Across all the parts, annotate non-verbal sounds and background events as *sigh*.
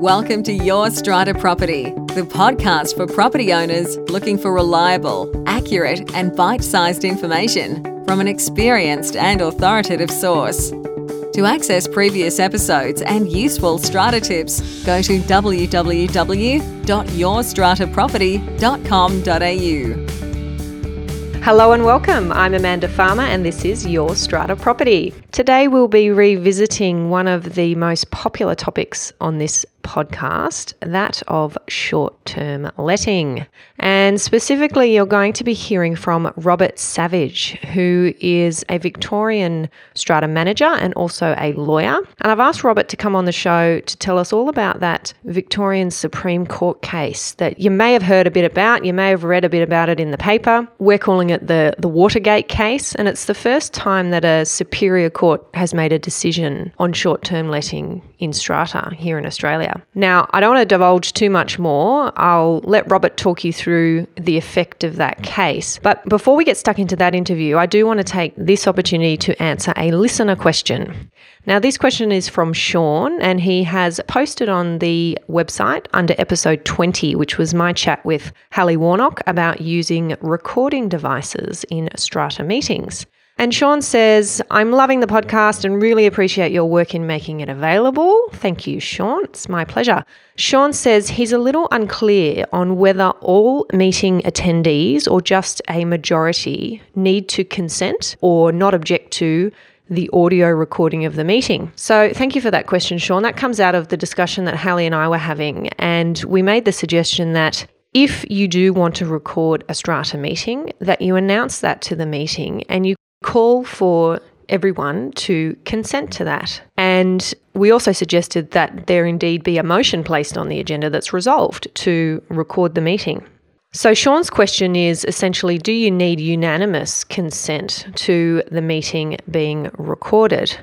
Welcome to Your Strata Property, the podcast for property owners looking for reliable, accurate, and bite sized information from an experienced and authoritative source. To access previous episodes and useful strata tips, go to www.yourstrataproperty.com.au. Hello and welcome. I'm Amanda Farmer, and this is Your Strata Property. Today, we'll be revisiting one of the most popular topics on this podcast, that of short term letting. And specifically, you're going to be hearing from Robert Savage, who is a Victorian strata manager and also a lawyer. And I've asked Robert to come on the show to tell us all about that Victorian Supreme Court case that you may have heard a bit about, you may have read a bit about it in the paper. We're calling it the, the Watergate case, and it's the first time that a Superior Court has made a decision on short term letting in strata here in Australia. Now, I don't want to divulge too much more. I'll let Robert talk you through the effect of that case. But before we get stuck into that interview, I do want to take this opportunity to answer a listener question. Now, this question is from Sean, and he has posted on the website under episode 20, which was my chat with Hallie Warnock about using recording devices in strata meetings. And Sean says, I'm loving the podcast and really appreciate your work in making it available. Thank you, Sean. It's my pleasure. Sean says he's a little unclear on whether all meeting attendees or just a majority need to consent or not object to the audio recording of the meeting. So, thank you for that question, Sean. That comes out of the discussion that Hallie and I were having, and we made the suggestion that if you do want to record a strata meeting, that you announce that to the meeting and you call for everyone to consent to that. And we also suggested that there indeed be a motion placed on the agenda that's resolved to record the meeting. So, Sean's question is essentially Do you need unanimous consent to the meeting being recorded?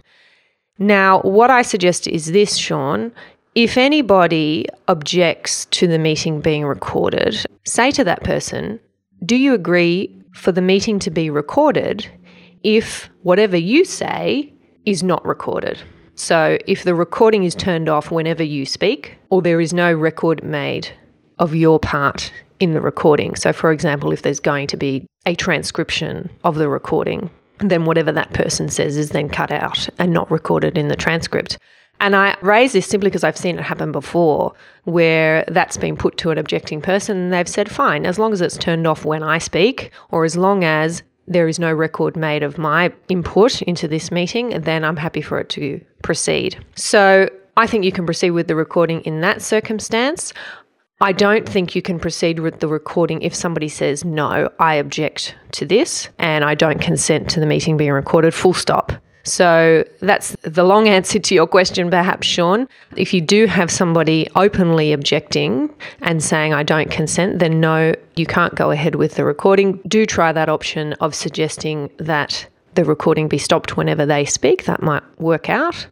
Now, what I suggest is this, Sean. If anybody objects to the meeting being recorded, say to that person, Do you agree for the meeting to be recorded if whatever you say is not recorded. So if the recording is turned off whenever you speak, or there is no record made of your part in the recording. So, for example, if there's going to be a transcription of the recording, then whatever that person says is then cut out and not recorded in the transcript. And I raise this simply because I've seen it happen before where that's been put to an objecting person and they've said, fine, as long as it's turned off when I speak, or as long as there is no record made of my input into this meeting, then I'm happy for it to proceed. So I think you can proceed with the recording in that circumstance. I don't think you can proceed with the recording if somebody says, no, I object to this and I don't consent to the meeting being recorded, full stop. So that's the long answer to your question, perhaps, Sean. If you do have somebody openly objecting and saying, I don't consent, then no, you can't go ahead with the recording. Do try that option of suggesting that the recording be stopped whenever they speak. That might work out.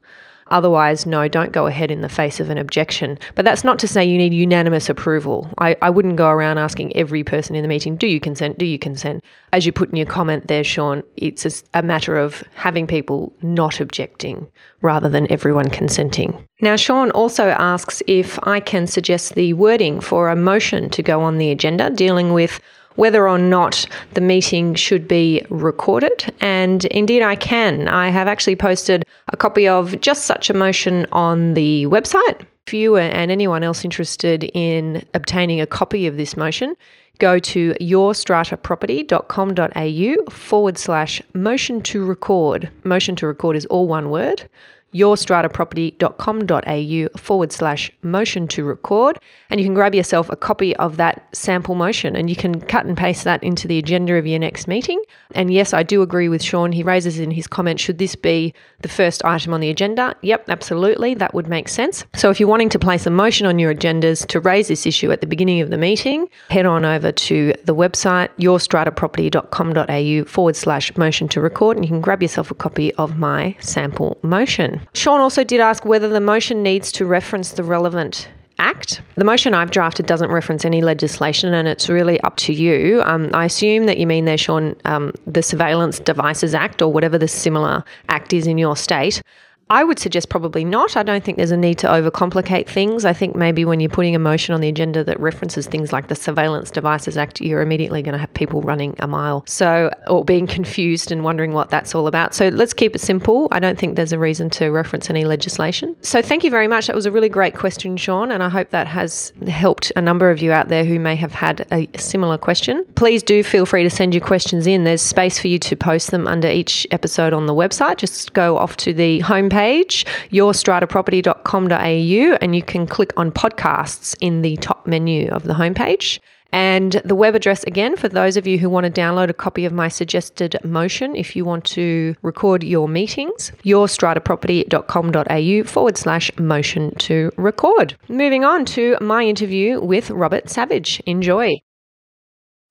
Otherwise, no, don't go ahead in the face of an objection. But that's not to say you need unanimous approval. I, I wouldn't go around asking every person in the meeting, do you consent? Do you consent? As you put in your comment there, Sean, it's a, a matter of having people not objecting rather than everyone consenting. Now, Sean also asks if I can suggest the wording for a motion to go on the agenda dealing with whether or not the meeting should be recorded. And indeed, I can. I have actually posted a copy of just such a motion on the website. If you and anyone else interested in obtaining a copy of this motion, go to yourstrataproperty.com.au forward slash motion to record. Motion to record is all one word yourstrataproperty.com.au forward slash motion to record. And you can grab yourself a copy of that sample motion and you can cut and paste that into the agenda of your next meeting. And yes, I do agree with Sean. He raises in his comment should this be the first item on the agenda? Yep, absolutely. That would make sense. So if you're wanting to place a motion on your agendas to raise this issue at the beginning of the meeting, head on over to the website yourstrataproperty.com.au forward slash motion to record and you can grab yourself a copy of my sample motion. Sean also did ask whether the motion needs to reference the relevant Act. The motion I've drafted doesn't reference any legislation and it's really up to you. Um, I assume that you mean there, Sean, um, the Surveillance Devices Act or whatever the similar act is in your state. I would suggest probably not. I don't think there's a need to overcomplicate things. I think maybe when you're putting a motion on the agenda that references things like the Surveillance Devices Act, you're immediately going to have people running a mile. So, or being confused and wondering what that's all about. So, let's keep it simple. I don't think there's a reason to reference any legislation. So, thank you very much. That was a really great question, Sean, and I hope that has helped a number of you out there who may have had a similar question. Please do feel free to send your questions in. There's space for you to post them under each episode on the website. Just go off to the homepage page, yourstrataproperty.com.au, and you can click on podcasts in the top menu of the homepage. And the web address again, for those of you who want to download a copy of my suggested motion, if you want to record your meetings, yourstrataproperty.com.au forward slash motion to record. Moving on to my interview with Robert Savage. Enjoy.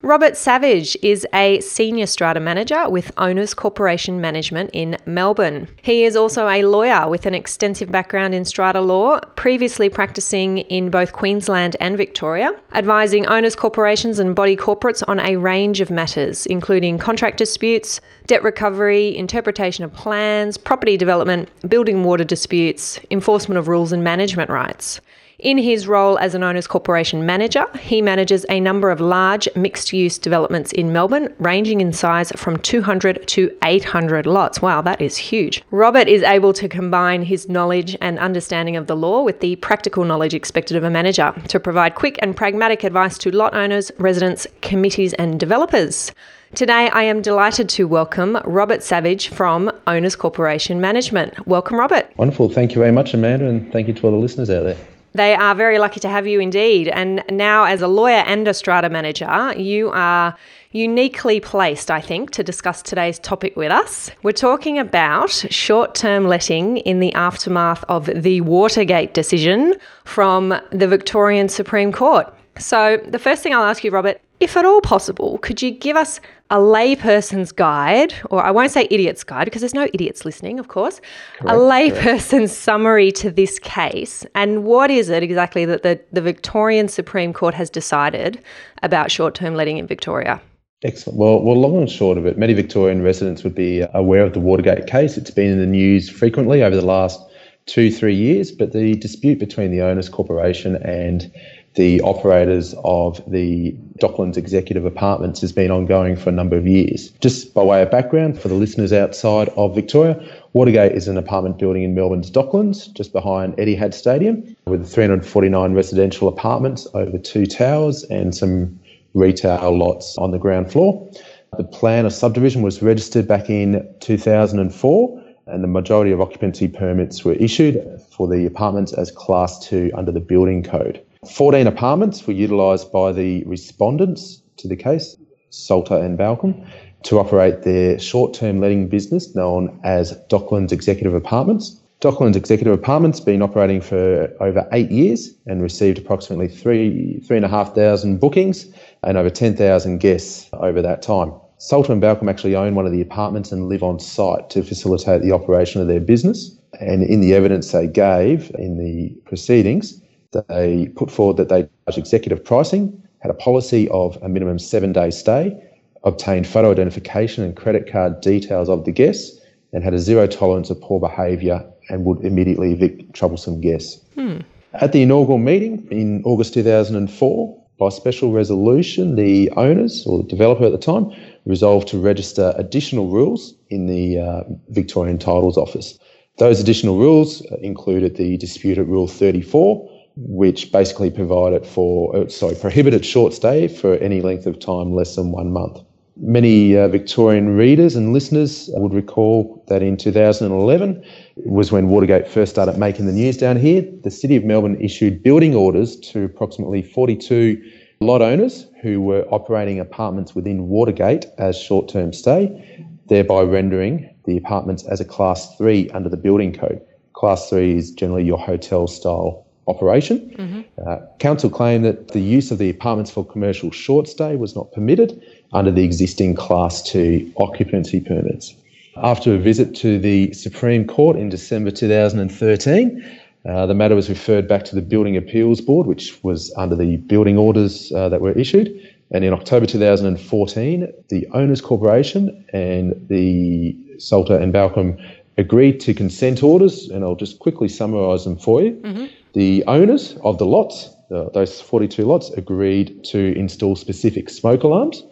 Robert Savage is a senior strata manager with Owners Corporation Management in Melbourne. He is also a lawyer with an extensive background in strata law, previously practicing in both Queensland and Victoria, advising owners corporations and body corporates on a range of matters, including contract disputes, debt recovery, interpretation of plans, property development, building water disputes, enforcement of rules and management rights. In his role as an Owners Corporation manager, he manages a number of large mixed use developments in Melbourne, ranging in size from 200 to 800 lots. Wow, that is huge. Robert is able to combine his knowledge and understanding of the law with the practical knowledge expected of a manager to provide quick and pragmatic advice to lot owners, residents, committees, and developers. Today, I am delighted to welcome Robert Savage from Owners Corporation Management. Welcome, Robert. Wonderful. Thank you very much, Amanda, and thank you to all the listeners out there. They are very lucky to have you indeed. And now, as a lawyer and a strata manager, you are uniquely placed, I think, to discuss today's topic with us. We're talking about short term letting in the aftermath of the Watergate decision from the Victorian Supreme Court. So, the first thing I'll ask you, Robert, if at all possible, could you give us a layperson's guide, or I won't say idiot's guide because there's no idiots listening, of course, correct, a layperson's summary to this case? And what is it exactly that the, the Victorian Supreme Court has decided about short term letting in Victoria? Excellent. Well, well, long and short of it, many Victorian residents would be uh, aware of the Watergate case. It's been in the news frequently over the last two, three years, but the dispute between the Owners Corporation and the operators of the Docklands Executive Apartments has been ongoing for a number of years. Just by way of background, for the listeners outside of Victoria, Watergate is an apartment building in Melbourne's Docklands, just behind Etihad Stadium, with 349 residential apartments over two towers and some retail lots on the ground floor. The plan of subdivision was registered back in 2004 and the majority of occupancy permits were issued for the apartments as Class 2 under the Building Code. 14 apartments were utilised by the respondents to the case, Salter and Balcombe, to operate their short term letting business known as Docklands Executive Apartments. Docklands Executive Apartments been operating for over eight years and received approximately three three and a half thousand bookings and over ten thousand guests over that time. Salter and Balcombe actually own one of the apartments and live on site to facilitate the operation of their business. And in the evidence they gave in the proceedings, they put forward that they charged executive pricing, had a policy of a minimum seven day stay, obtained photo identification and credit card details of the guests, and had a zero tolerance of poor behaviour and would immediately evict troublesome guests. Hmm. At the inaugural meeting in August 2004, by special resolution, the owners or the developer at the time resolved to register additional rules in the uh, Victorian Titles Office. Those additional rules included the disputed Rule 34, which basically provided for, uh, sorry, prohibited short stay for any length of time less than one month. Many uh, Victorian readers and listeners would recall that in 2011 was when Watergate first started making the news down here. The City of Melbourne issued building orders to approximately 42 lot owners who were operating apartments within Watergate as short term stay, thereby rendering the apartments as a Class 3 under the building code. Class 3 is generally your hotel style operation. Mm-hmm. Uh, council claimed that the use of the apartments for commercial short stay was not permitted under the existing Class 2 occupancy permits. After a visit to the Supreme Court in December 2013, uh, the matter was referred back to the Building Appeals Board, which was under the building orders uh, that were issued. And in October 2014, the Owners Corporation and the Salter and Balcombe agreed to consent orders, and I'll just quickly summarise them for you. Mm-hmm. The owners of the lots, uh, those 42 lots, agreed to install specific smoke alarms,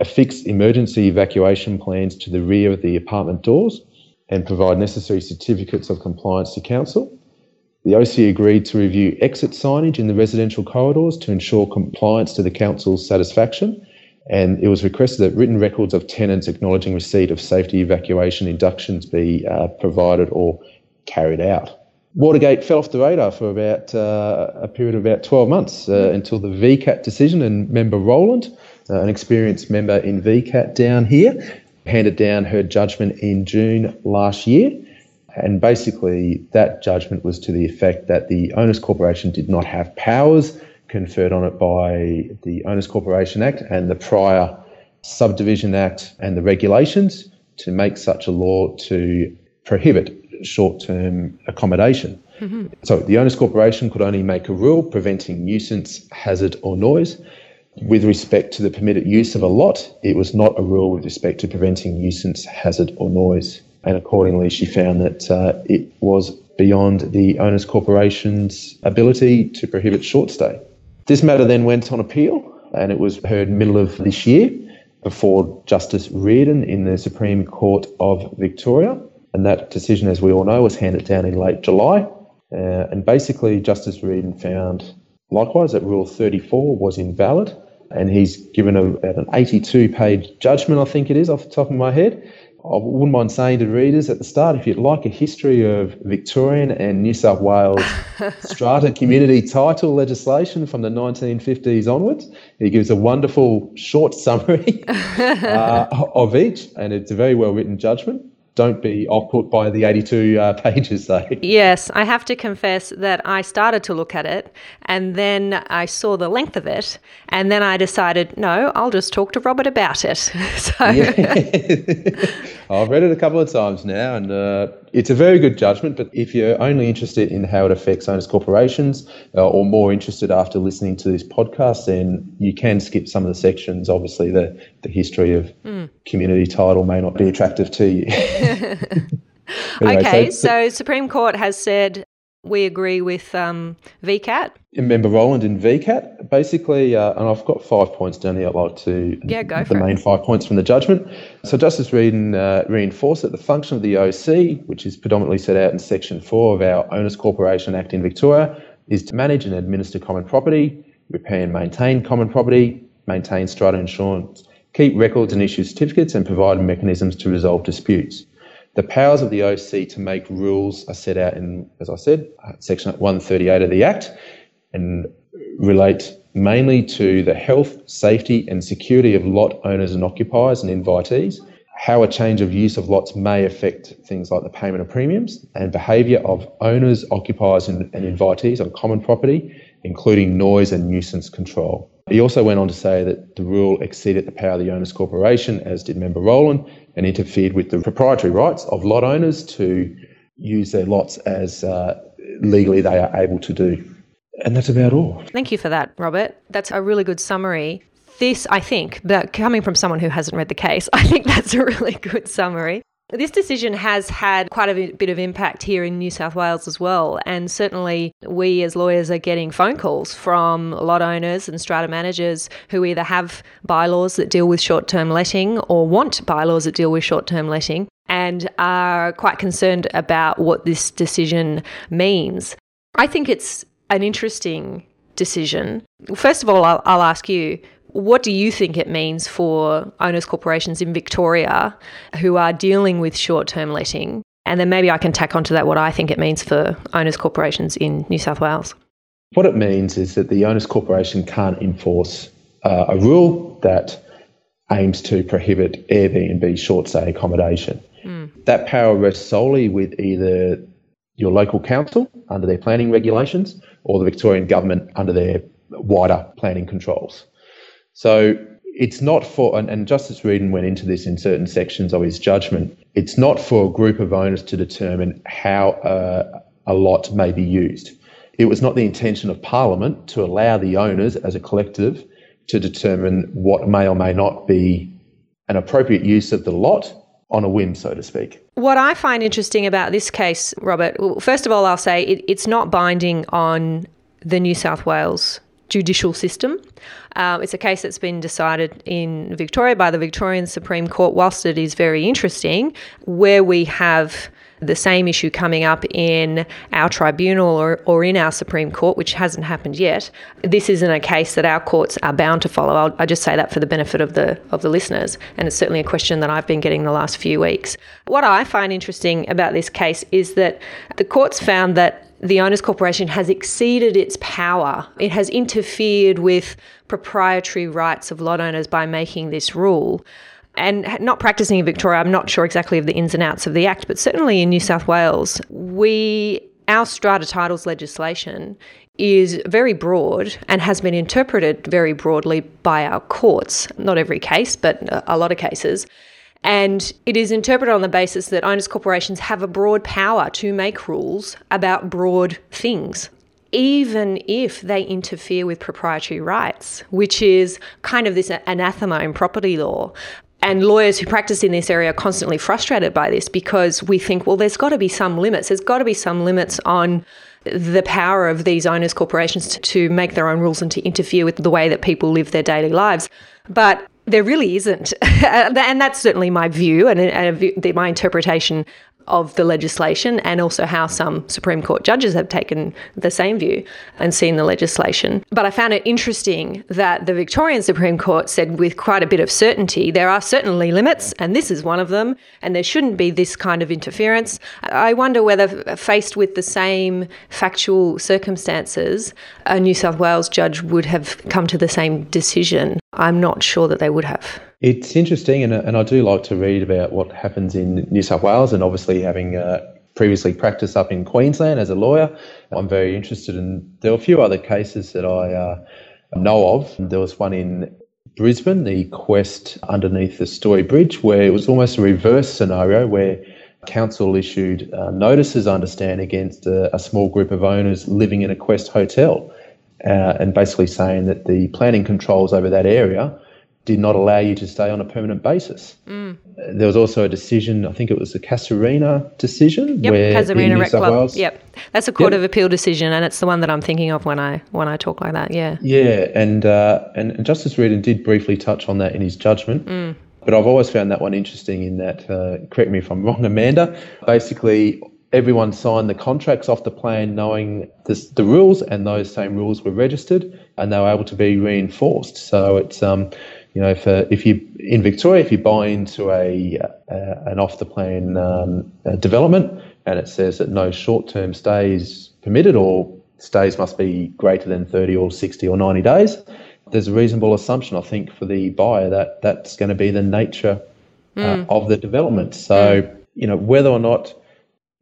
affix emergency evacuation plans to the rear of the apartment doors, and provide necessary certificates of compliance to council. The OC agreed to review exit signage in the residential corridors to ensure compliance to the council's satisfaction and it was requested that written records of tenants acknowledging receipt of safety evacuation inductions be uh, provided or carried out. Watergate fell off the radar for about uh, a period of about 12 months uh, until the VCAT decision, and member Roland, uh, an experienced member in VCAT down here, handed down her judgment in June last year. And basically, that judgment was to the effect that the Owners Corporation did not have powers conferred on it by the Owners Corporation Act and the prior Subdivision Act and the regulations to make such a law to prohibit short term accommodation. Mm-hmm. So the Owners Corporation could only make a rule preventing nuisance, hazard, or noise. With respect to the permitted use of a lot, it was not a rule with respect to preventing nuisance, hazard, or noise. And accordingly, she found that uh, it was beyond the Owners Corporation's ability to prohibit short stay. This matter then went on appeal and it was heard middle of this year before Justice Riordan in the Supreme Court of Victoria. And that decision, as we all know, was handed down in late July. Uh, and basically, Justice Riordan found likewise that Rule 34 was invalid. And he's given a, an 82 page judgment, I think it is, off the top of my head, I wouldn't mind saying to readers at the start if you'd like a history of Victorian and New South Wales *laughs* strata community title legislation from the 1950s onwards, he gives a wonderful short summary *laughs* uh, of each, and it's a very well written judgment don't be off put by the 82 uh, *laughs* pages, though. Yes, I have to confess that I started to look at it and then I saw the length of it, and then I decided, no, I'll just talk to Robert about it. *laughs* so. *laughs* I've read it a couple of times now, and uh, it's a very good judgment. But if you're only interested in how it affects owners corporations, uh, or more interested after listening to this podcast, then you can skip some of the sections. Obviously, the the history of mm. community title may not be attractive to you. *laughs* *laughs* anyway, okay, so, so Supreme Court has said we agree with um, VCAT. Member Roland in VCAT, basically, uh, and I've got five points down here I'd like to, yeah, go the main it. five points from the judgment. So Justice Riordan uh, reinforced that the function of the OC, which is predominantly set out in Section 4 of our Owners Corporation Act in Victoria, is to manage and administer common property, repair and maintain common property, maintain strata insurance, keep records and issue certificates, and provide mechanisms to resolve disputes. The powers of the OC to make rules are set out in, as I said, Section 138 of the Act and relate mainly to the health, safety, and security of lot owners and occupiers and invitees, how a change of use of lots may affect things like the payment of premiums, and behaviour of owners, occupiers, and, and invitees on common property, including noise and nuisance control. He also went on to say that the rule exceeded the power of the Owners Corporation, as did Member Rowland, and interfered with the proprietary rights of lot owners to use their lots as uh, legally they are able to do. And that's about all. Thank you for that, Robert. That's a really good summary. This, I think, but coming from someone who hasn't read the case, *laughs* I think that's a really good summary. This decision has had quite a bit of impact here in New South Wales as well. And certainly, we as lawyers are getting phone calls from lot owners and strata managers who either have bylaws that deal with short term letting or want bylaws that deal with short term letting and are quite concerned about what this decision means. I think it's an interesting decision. First of all, I'll, I'll ask you what do you think it means for owners corporations in Victoria who are dealing with short term letting? And then maybe I can tack onto that what I think it means for owners corporations in New South Wales. What it means is that the owners corporation can't enforce uh, a rule that aims to prohibit Airbnb short stay accommodation. Mm. That power rests solely with either your local council under their planning regulations or the Victorian government under their wider planning controls. So it's not for, and, and Justice Riordan went into this in certain sections of his judgment, it's not for a group of owners to determine how uh, a lot may be used. It was not the intention of Parliament to allow the owners as a collective to determine what may or may not be an appropriate use of the lot on a whim, so to speak. What I find interesting about this case, Robert, first of all, I'll say it, it's not binding on the New South Wales judicial system. Uh, it's a case that's been decided in Victoria by the Victorian Supreme Court, whilst it is very interesting, where we have the same issue coming up in our tribunal or, or in our Supreme Court, which hasn't happened yet. This isn't a case that our courts are bound to follow. I'll, I just say that for the benefit of the of the listeners, and it's certainly a question that I've been getting the last few weeks. What I find interesting about this case is that the courts found that the Owners Corporation has exceeded its power. It has interfered with proprietary rights of lot owners by making this rule and not practicing in Victoria, I'm not sure exactly of the ins and outs of the Act, but certainly in New South Wales, we our strata titles legislation is very broad and has been interpreted very broadly by our courts. Not every case, but a lot of cases. And it is interpreted on the basis that owners corporations have a broad power to make rules about broad things even if they interfere with proprietary rights, which is kind of this anathema in property law. And lawyers who practice in this area are constantly frustrated by this because we think, well, there's got to be some limits. There's got to be some limits on the power of these owners' corporations to, to make their own rules and to interfere with the way that people live their daily lives. But there really isn't. *laughs* and that's certainly my view and, and my interpretation of the legislation and also how some Supreme Court judges have taken the same view and seen the legislation. But I found it interesting that the Victorian Supreme Court said with quite a bit of certainty there are certainly limits, and this is one of them, and there shouldn't be this kind of interference. I wonder whether, faced with the same factual circumstances, a New South Wales judge would have come to the same decision. I'm not sure that they would have. It's interesting, and, and I do like to read about what happens in New South Wales, and obviously having uh, previously practiced up in Queensland as a lawyer, I'm very interested in. There are a few other cases that I uh, know of. There was one in Brisbane, the quest underneath the Story Bridge, where it was almost a reverse scenario where council issued uh, notices, I understand, against a, a, small group of owners living in a Quest hotel, uh, and basically saying that the planning controls over that area did not allow you to stay on a permanent basis. Mm. There was also a decision, I think it was the Casuarina decision. Yep, where Casuarina Rec Club. Wales, yep, that's a Court yep. of Appeal decision, and it's the one that I'm thinking of when I when I talk like that. Yeah. Yeah, and uh, and, Justice Riordan did briefly touch on that in his judgment. Mm. But I've always found that one interesting in that, uh, correct me if I'm wrong, Amanda. Basically, everyone signed the contracts off the plan knowing this, the rules, and those same rules were registered and they were able to be reinforced. So it's um, you know, if, uh, if you in Victoria, if you buy into a uh, an off the plan um, uh, development and it says that no short term stays permitted or stays must be greater than 30 or 60 or 90 days, there's a reasonable assumption, I think, for the buyer that that's going to be the nature mm. of the development. So, mm. you know, whether or not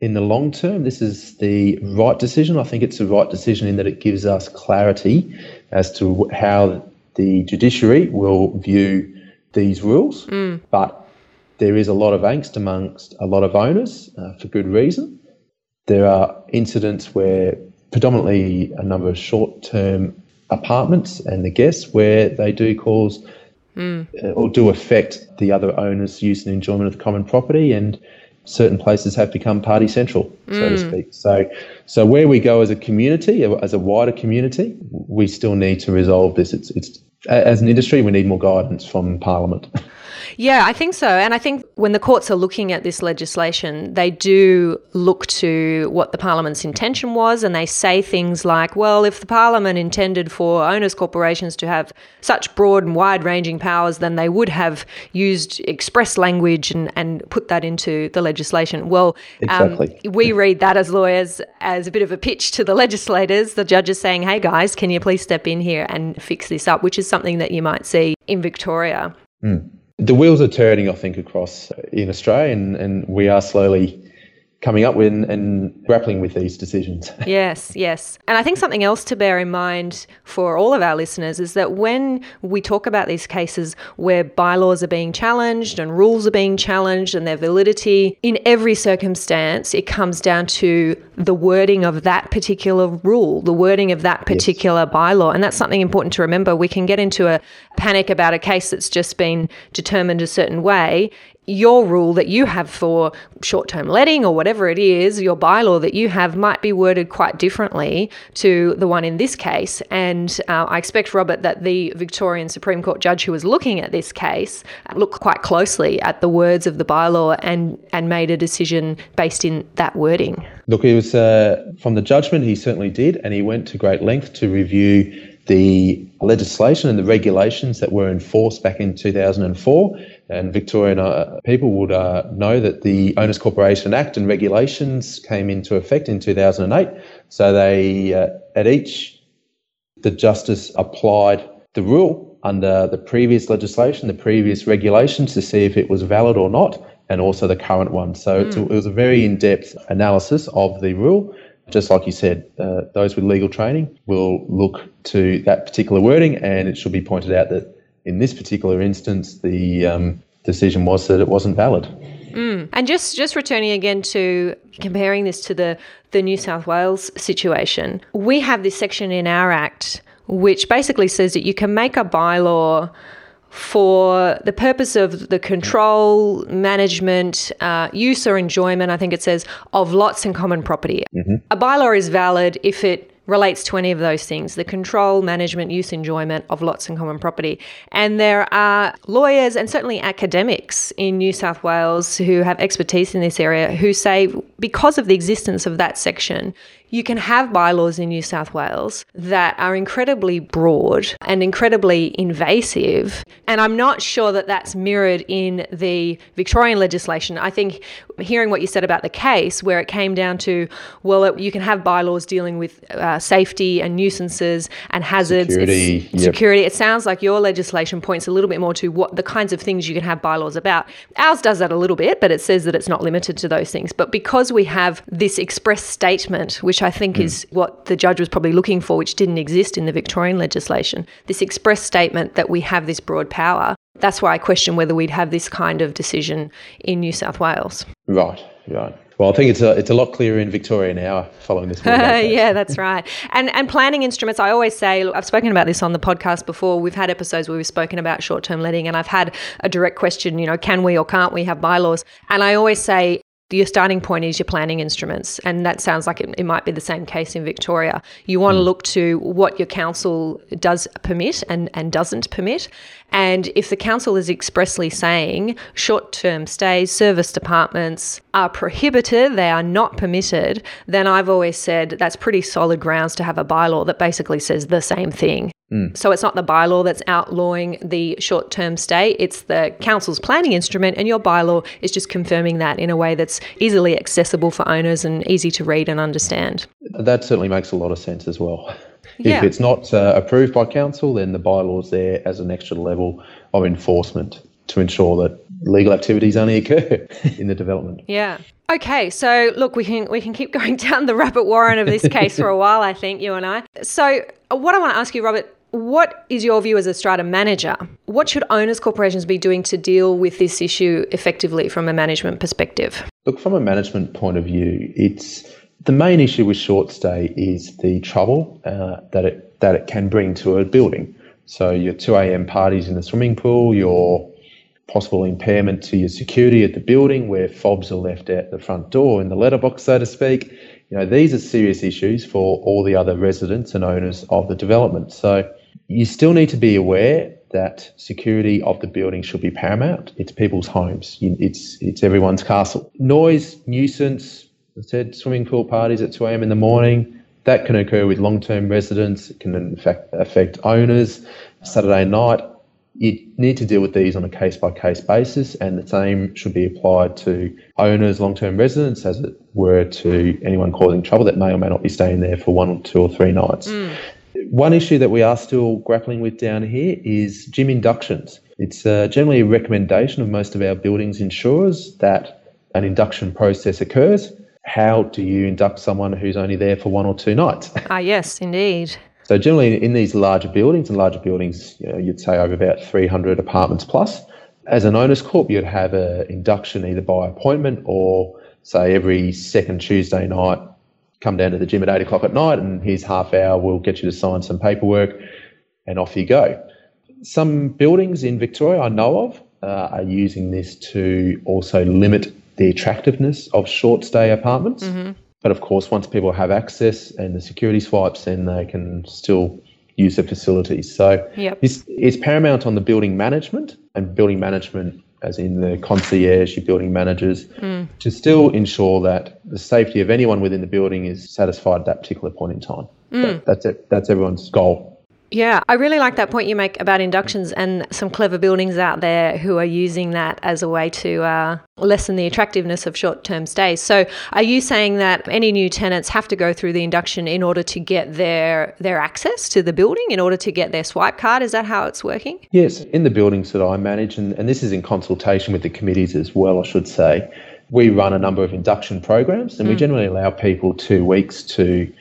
in the long term this is the right decision, I think it's the right decision in that it gives us clarity as to how the judiciary will view these rules, mm. but there is a lot of angst amongst a lot of owners uh, for good reason. There are incidents where predominantly a number of short-term apartments and the guests where they do cause mm. uh, or do affect the other owners' use and enjoyment of the common property and certain places have become party central, so to mm. speak. So, so where we go as a community, as a wider community, we still need to resolve this. It's, it's as an industry, we need more guidance from Parliament. *laughs* Yeah, I think so. And I think when the courts are looking at this legislation, they do look to what the Parliament's intention was and they say things like, well, if the Parliament intended for owners' corporations to have such broad and wide ranging powers, then they would have used express language and, and put that into the legislation. Well, um, exactly. um, we read that as lawyers as a bit of a pitch to the legislators, the judges saying, hey guys, can you please step in here and fix this up, which is something that you might see in Victoria. Mm the wheels are turning, I think, across in Australia, and, and we are slowly coming up with and grappling with these decisions. *laughs* yes, yes. And I think something else to bear in mind for all of our listeners is that when we talk about these cases where bylaws are being challenged and rules are being challenged and their validity, in every circumstance, it comes down to the wording of that particular rule, the wording of that particular yes. bylaw. And that's something important to remember. We can get into a panic about a case that's just been determined a certain way your rule that you have for short term letting or whatever it is, your bylaw that you have might be worded quite differently to the one in this case. And uh, I expect, Robert, that the Victorian Supreme Court judge who was looking at this case looked quite closely at the words of the bylaw and, and made a decision based in that wording. Look, it was uh, from the judgment, he certainly did, and he went to great length to review the legislation and the regulations that were enforced back in 2004 and Victorian uh, people would uh, know that the Owners Corporation Act and regulations came into effect in 2008. So they, uh, at each, the justice applied the rule under the previous legislation, the previous regulations to see if it was valid or not, and also the current one. So mm. it was a very in-depth analysis of the rule. Just like you said, uh, those with legal training will look to that particular wording, and it should be pointed out that in this particular instance, the um, decision was that it wasn't valid. Mm. And just just returning again to comparing this to the the New South Wales situation, we have this section in our act which basically says that you can make a bylaw for the purpose of the control, management, uh, use, or enjoyment. I think it says of lots and common property. Mm-hmm. A bylaw is valid if it relates to any of those things the control, management, use, enjoyment of lots and common property. And there are lawyers and certainly academics in New South Wales who have expertise in this area who say because of the existence of that section, you can have bylaws in New South Wales that are incredibly broad and incredibly invasive. And I'm not sure that that's mirrored in the Victorian legislation. I think hearing what you said about the case, where it came down to, well, it, you can have bylaws dealing with uh, safety and nuisances and hazards, security, yep. security. It sounds like your legislation points a little bit more to what the kinds of things you can have bylaws about. Ours does that a little bit, but it says that it's not limited to those things. But because we have this express statement, which which I think mm. is what the judge was probably looking for, which didn't exist in the Victorian legislation. This express statement that we have this broad power. That's why I question whether we'd have this kind of decision in New South Wales. Right, right. Well, I think it's a it's a lot clearer in Victoria now following this. *laughs* yeah, that's right. And and planning instruments, I always say, look, I've spoken about this on the podcast before. We've had episodes where we've spoken about short term letting, and I've had a direct question, you know, can we or can't we have bylaws? And I always say your starting point is your planning instruments. And that sounds like it, it might be the same case in Victoria. You want mm. to look to what your council does permit and, and doesn't permit. And if the council is expressly saying short term stays, serviced apartments are prohibited, they are not permitted, then I've always said that's pretty solid grounds to have a bylaw that basically says the same thing. Mm. So it's not the bylaw that's outlawing the short term stay, it's the council's planning instrument, and your bylaw is just confirming that in a way that's easily accessible for owners and easy to read and understand. That certainly makes a lot of sense as well. *laughs* Yeah. If it's not uh, approved by council, then the bylaw's there as an extra level of enforcement to ensure that legal activities only occur *laughs* in the development. Yeah. Okay, so look, we can we can keep *laughs* going down the rabbit warren of this *laughs* case for a while. I think you and I. So, what I want to ask you, Robert, what is your view as a strata manager? What should owners corporations be doing to deal with this issue effectively from a management perspective? Look, from a management point of view, it's the main issue with short stay is the trouble uh, that it that it can bring to a building. So your 2 a.m. parties in the swimming pool, your possible impairment to your security at the building where fobs are left at the front door in the letterbox, so to speak. You know, these are serious issues for all the other residents and owners of the development. So you still need to be aware that security of the building should be paramount. It's people's homes. It's it's everyone's castle. Noise, nuisance. I said swimming pool parties at 2 a.m. in the morning. That can occur with long-term residents. It can in fact affect owners. Saturday night. You need to deal with these on a case-by-case basis, and the same should be applied to owners, long-term residents, as it were to anyone causing trouble that may or may not be staying there for one or two or three nights. Mm. One issue that we are still grappling with down here is gym inductions. It's uh, generally a recommendation of most of our buildings insurers that an induction process occurs. How do you induct someone who's only there for one or two nights? *laughs* Ah, yes, indeed. So generally, in these larger buildings, and larger buildings, you know, you'd say over about 300 apartments plus, as an owners corp, you'd have an induction either by appointment or say every second Tuesday night come down to the gym at eight o'clock at night and here's half hour, we'll get you to sign some paperwork and off you go. Some buildings in Victoria I know of uh, are using this to also limit the attractiveness of short stay apartments. Mm-hmm. But of course, once people have access and the security swipes, then they can still use the facilities. So yep. it's, it's paramount on the building management and building management, as in the concierge, your building managers, mm. to still ensure that the safety of anyone within the building is satisfied at that particular point in time. Mm. That, that's it. That's everyone's goal. Yeah, I really like that point you make about inductions and some clever buildings out there who are using that as a way to uh, lessen the attractiveness of short term stays. So, are you saying that any new tenants have to go through the induction in order to get their, their access to the building, in order to get their swipe card? Is that how it's working? Yes, in the buildings that I manage, and, and this is in consultation with the committees as well, I should say, we run a number of induction programs and mm. we generally allow people two weeks to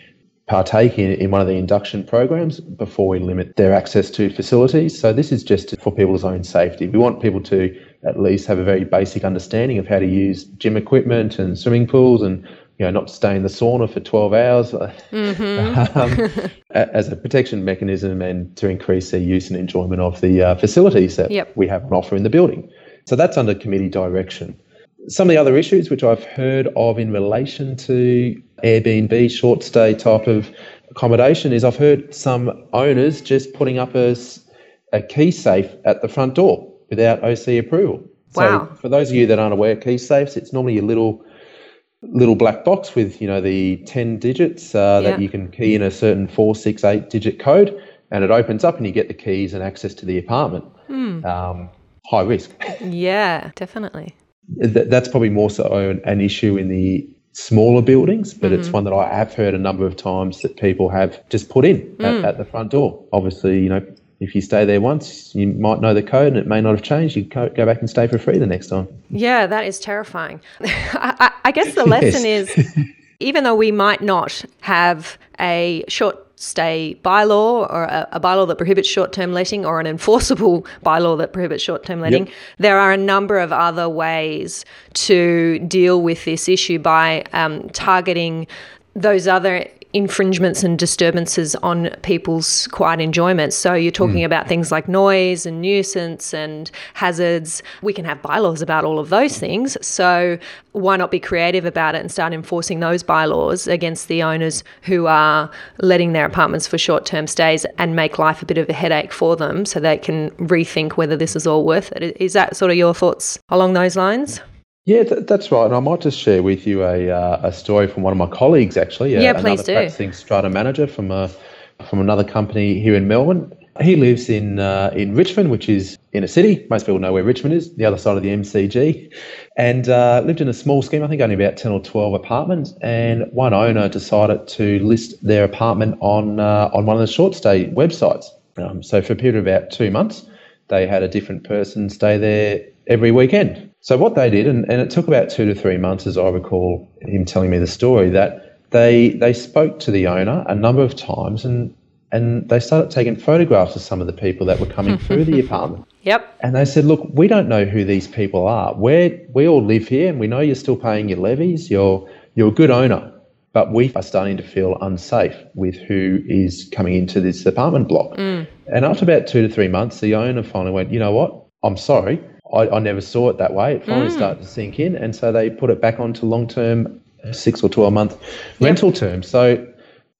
partake in, in one of the induction programs before we limit their access to facilities. So this is just for people's own safety. We want people to at least have a very basic understanding of how to use gym equipment and swimming pools and you know not stay in the sauna for 12 hours *laughs* mm-hmm. um, as a protection mechanism and to increase their use and enjoyment of the uh, facilities that yep. we have on offer in the building. So that's under committee direction. Some of the other issues which I've heard of in relation to Airbnb short stay type of accommodation is I've heard some owners just putting up a, a key safe at the front door without OC approval. Wow. So for those of you that aren't aware, of key safes, it's normally a little little black box with you know the 10 digits uh, yeah. that you can key in a certain four, six, eight digit code and it opens up and you get the keys and access to the apartment. Mm. Um, high risk. Yeah, definitely. that's probably more so an, an issue in the smaller buildings, but mm-hmm. it's one that I have heard a number of times that people have just put in mm. at, at, the front door. Obviously, you know, if you stay there once, you might know the code and it may not have changed. You go back and stay for free the next time. Yeah, that is terrifying. *laughs* I, I, guess the lesson yes. is *laughs* even though we might not have a short stay bylaw or a, a bylaw that prohibits short term letting or an enforceable *laughs* bylaw that prohibits short term letting. Yep. There are a number of other ways to deal with this issue by um, targeting those other infringements and disturbances on people's quiet enjoyment. So you're talking mm. about things like noise and nuisance and hazards. We can have bylaws about all of those things. So why not be creative about it and start enforcing those bylaws against the owners who are letting their apartments for short term stays and make life a bit of a headache for them so they can rethink whether this is all worth it? Is that sort of your thoughts along those lines? Yeah, th- that's right. And I might just share with you a, uh, a story from one of my colleagues, actually. Yeah, please do. Practicing strata manager from a, from another company here in Melbourne. He lives in uh, in Richmond, which is in a city. Most people know where Richmond is, the other side of the MCG, and uh, lived in a small scheme. I think only about ten or twelve apartments. And one owner decided to list their apartment on uh, on one of the short stay websites. Um, so for a period of about two months, they had a different person stay there every weekend. So what they did, and, and it took about two to three months, as I recall him telling me the story, that they they spoke to the owner a number of times and and they started taking photographs of some of the people that were coming through the *laughs* apartment. Yep. And they said, look, we don't know who these people are. we we all live here and we know you're still paying your levies. You're, you're a good owner. But we are starting to feel unsafe with who is coming into this apartment block. Mm. And after about two to three months, the owner finally went, you know what? I'm sorry. I, I never saw it that way. It finally mm. started to sink in, and so they put it back onto long-term, six or twelve month rental terms. So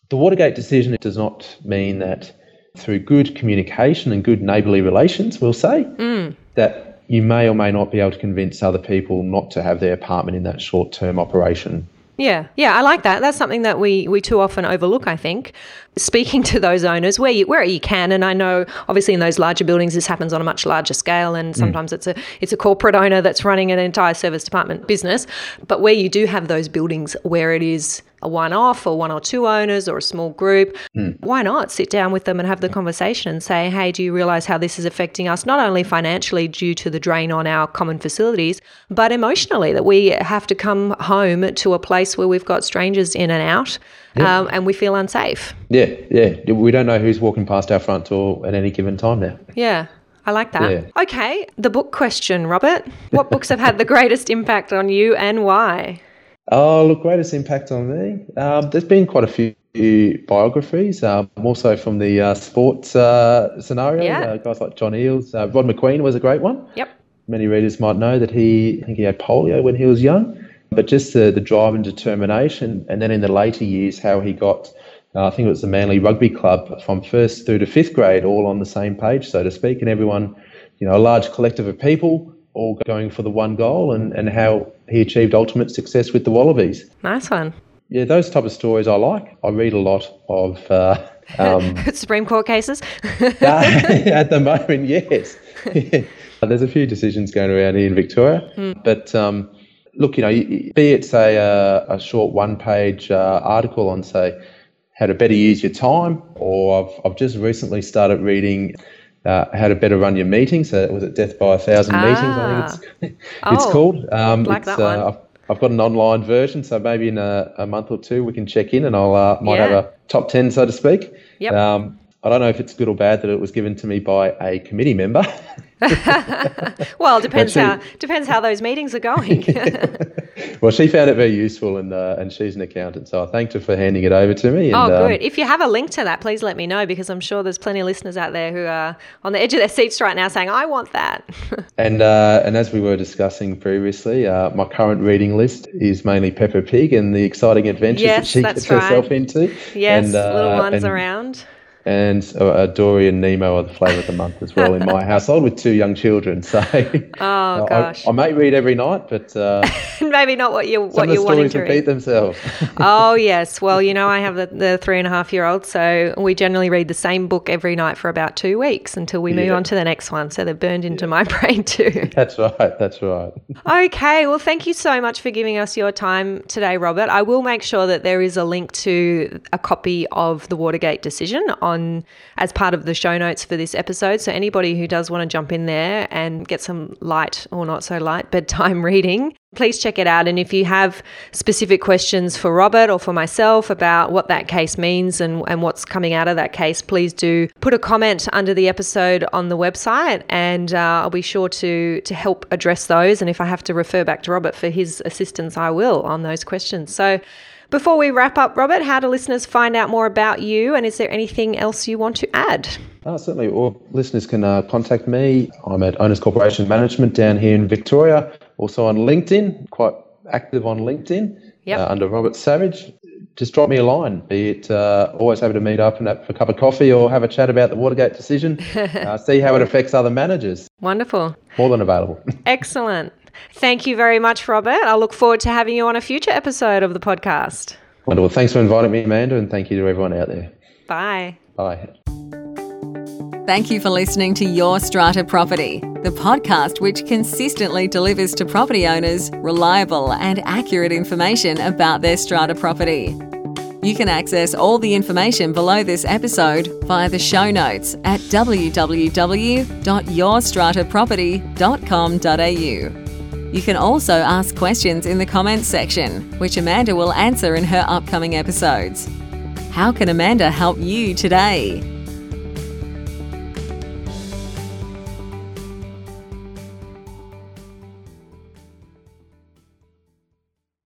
the Watergate decision does not mean that through good communication and good neighbourly relations, we'll say mm. that you may or may not be able to convince other people not to have their apartment in that short-term operation. Yeah, yeah, I like that. That's something that we we too often overlook. I think speaking to those owners where you where you can, and I know obviously in those larger buildings this happens on a much larger scale, and mm. sometimes mm. it's a it's a corporate owner that's running an entire serviced apartment business. But where you do have those buildings where it is a one off or one or two owners or a small group, mm. why not sit down with them and have the conversation and say, hey, do you realize how this is affecting us, not only financially due to the drain on our common facilities, but emotionally, that we have to come home to a place where we've got strangers in and out yeah. um, and we feel unsafe. Yeah, yeah. We don't know who's walking past our front door at any given time now. Yeah. I like that. Yeah. Okay, the book question, Robert. What books have had the greatest impact on you and why? Oh, look, greatest impact on me. Um, there's been quite a few biographies, um, also from the uh, sports uh, scenario. Yeah. Uh, guys like John Eales, uh, Rod Macqueen was a great one. Yep. many readers might know that he, I think he had polio when he was young, but just the, the drive and determination. And then in the later years, how he got, uh, I think it was the Manly Rugby Club from first through to fifth grade, all on the same page, so to speak, and everyone, you know, a large collective of people all going for the one goal and, and how he achieved ultimate success with the Wallabies. Nice one. Yeah, those type of stories I like. I read a lot of uh, um, *laughs* Supreme Court cases. *laughs* *laughs* at the moment, yes. There's a few decisions going around here in Victoria, mm. but um, look, you know, be it say a, a short one-page uh, article on say how to better use your time, or I've I've just recently started reading. Uh, how to better run your meetings. So was it Death by a Thousand ah. Meetings? I think it's, *laughs* it's oh, called. Um, like that one. Uh, I've got an online version, so maybe in a, a month or two we can check in, and I'll uh, might yeah. have a top ten, so to speak. Yep. Um, I don't know if it's good or bad that it was given to me by a committee member. *laughs* well, depends she, how depends how those meetings are going. *laughs* well, she found it very useful, and uh, and she's an accountant, so I thanked her for handing it over to me. And, oh, good. Um, if you have a link to that, please let me know because I'm sure there's plenty of listeners out there who are on the edge of their seats right now, saying, "I want that." *laughs* and uh, and as we were discussing previously, uh, my current reading list is mainly Peppa Pig and the exciting adventures yes, that she gets right. herself into. Yes, and, little uh, ones and, around and uh, Dory and Nemo are the flavour of the month as well in my *laughs* household with two young children. So, oh *laughs* gosh, I, I may read every night, but uh, *laughs* maybe not what you what you want to read. repeat themselves. oh yes, well you know I have the, the three and a half year old, so we generally read the same book every night for about two weeks until we move yeah. on to the next one. So they're burned into yeah. my brain too. That's right. That's right. okay, well thank you so much for giving us your time today, Robert. I will make sure that there is a link to a copy of the Watergate decision on on as part of the show notes for this episode. So anybody who does want to jump in there and get some light or not so light *laughs* bedtime reading, please check it out. And if you have specific questions for Robert or for myself about what that case means and, and what's coming out of that case, please do put a comment under the episode on the website and uh, I'll be sure to, to help address those. And if I have to refer back to Robert for his assistance, I will on those questions. So before we wrap up, Robert, how do listeners find out more about you? And is there anything else you want to add? Uh, certainly. Well, listeners can uh, contact me. I'm at Owners Corporation Management down here in Victoria. Also on LinkedIn, quite active on LinkedIn yep. uh, under Robert Savage. Just drop me a line. Be it uh, always happy to meet up and have a cup of coffee or have a chat about the Watergate decision. *laughs* Uh, see how it affects other managers. Wonderful. More than available. *laughs* Excellent. Thank you very much, Robert. I look forward to having you on a future episode of the podcast. Wonderful. Thanks for inviting me, Amanda, and thank you to everyone out there. Bye. Bye. Thank you for listening to Your Strata Property, the podcast which consistently delivers to property owners reliable and accurate information about their strata property. You can access all the information below this episode via the show notes at www.yourstrataproperty.com.au. You can also ask questions in the comments section, which Amanda will answer in her upcoming episodes. How can Amanda help you today?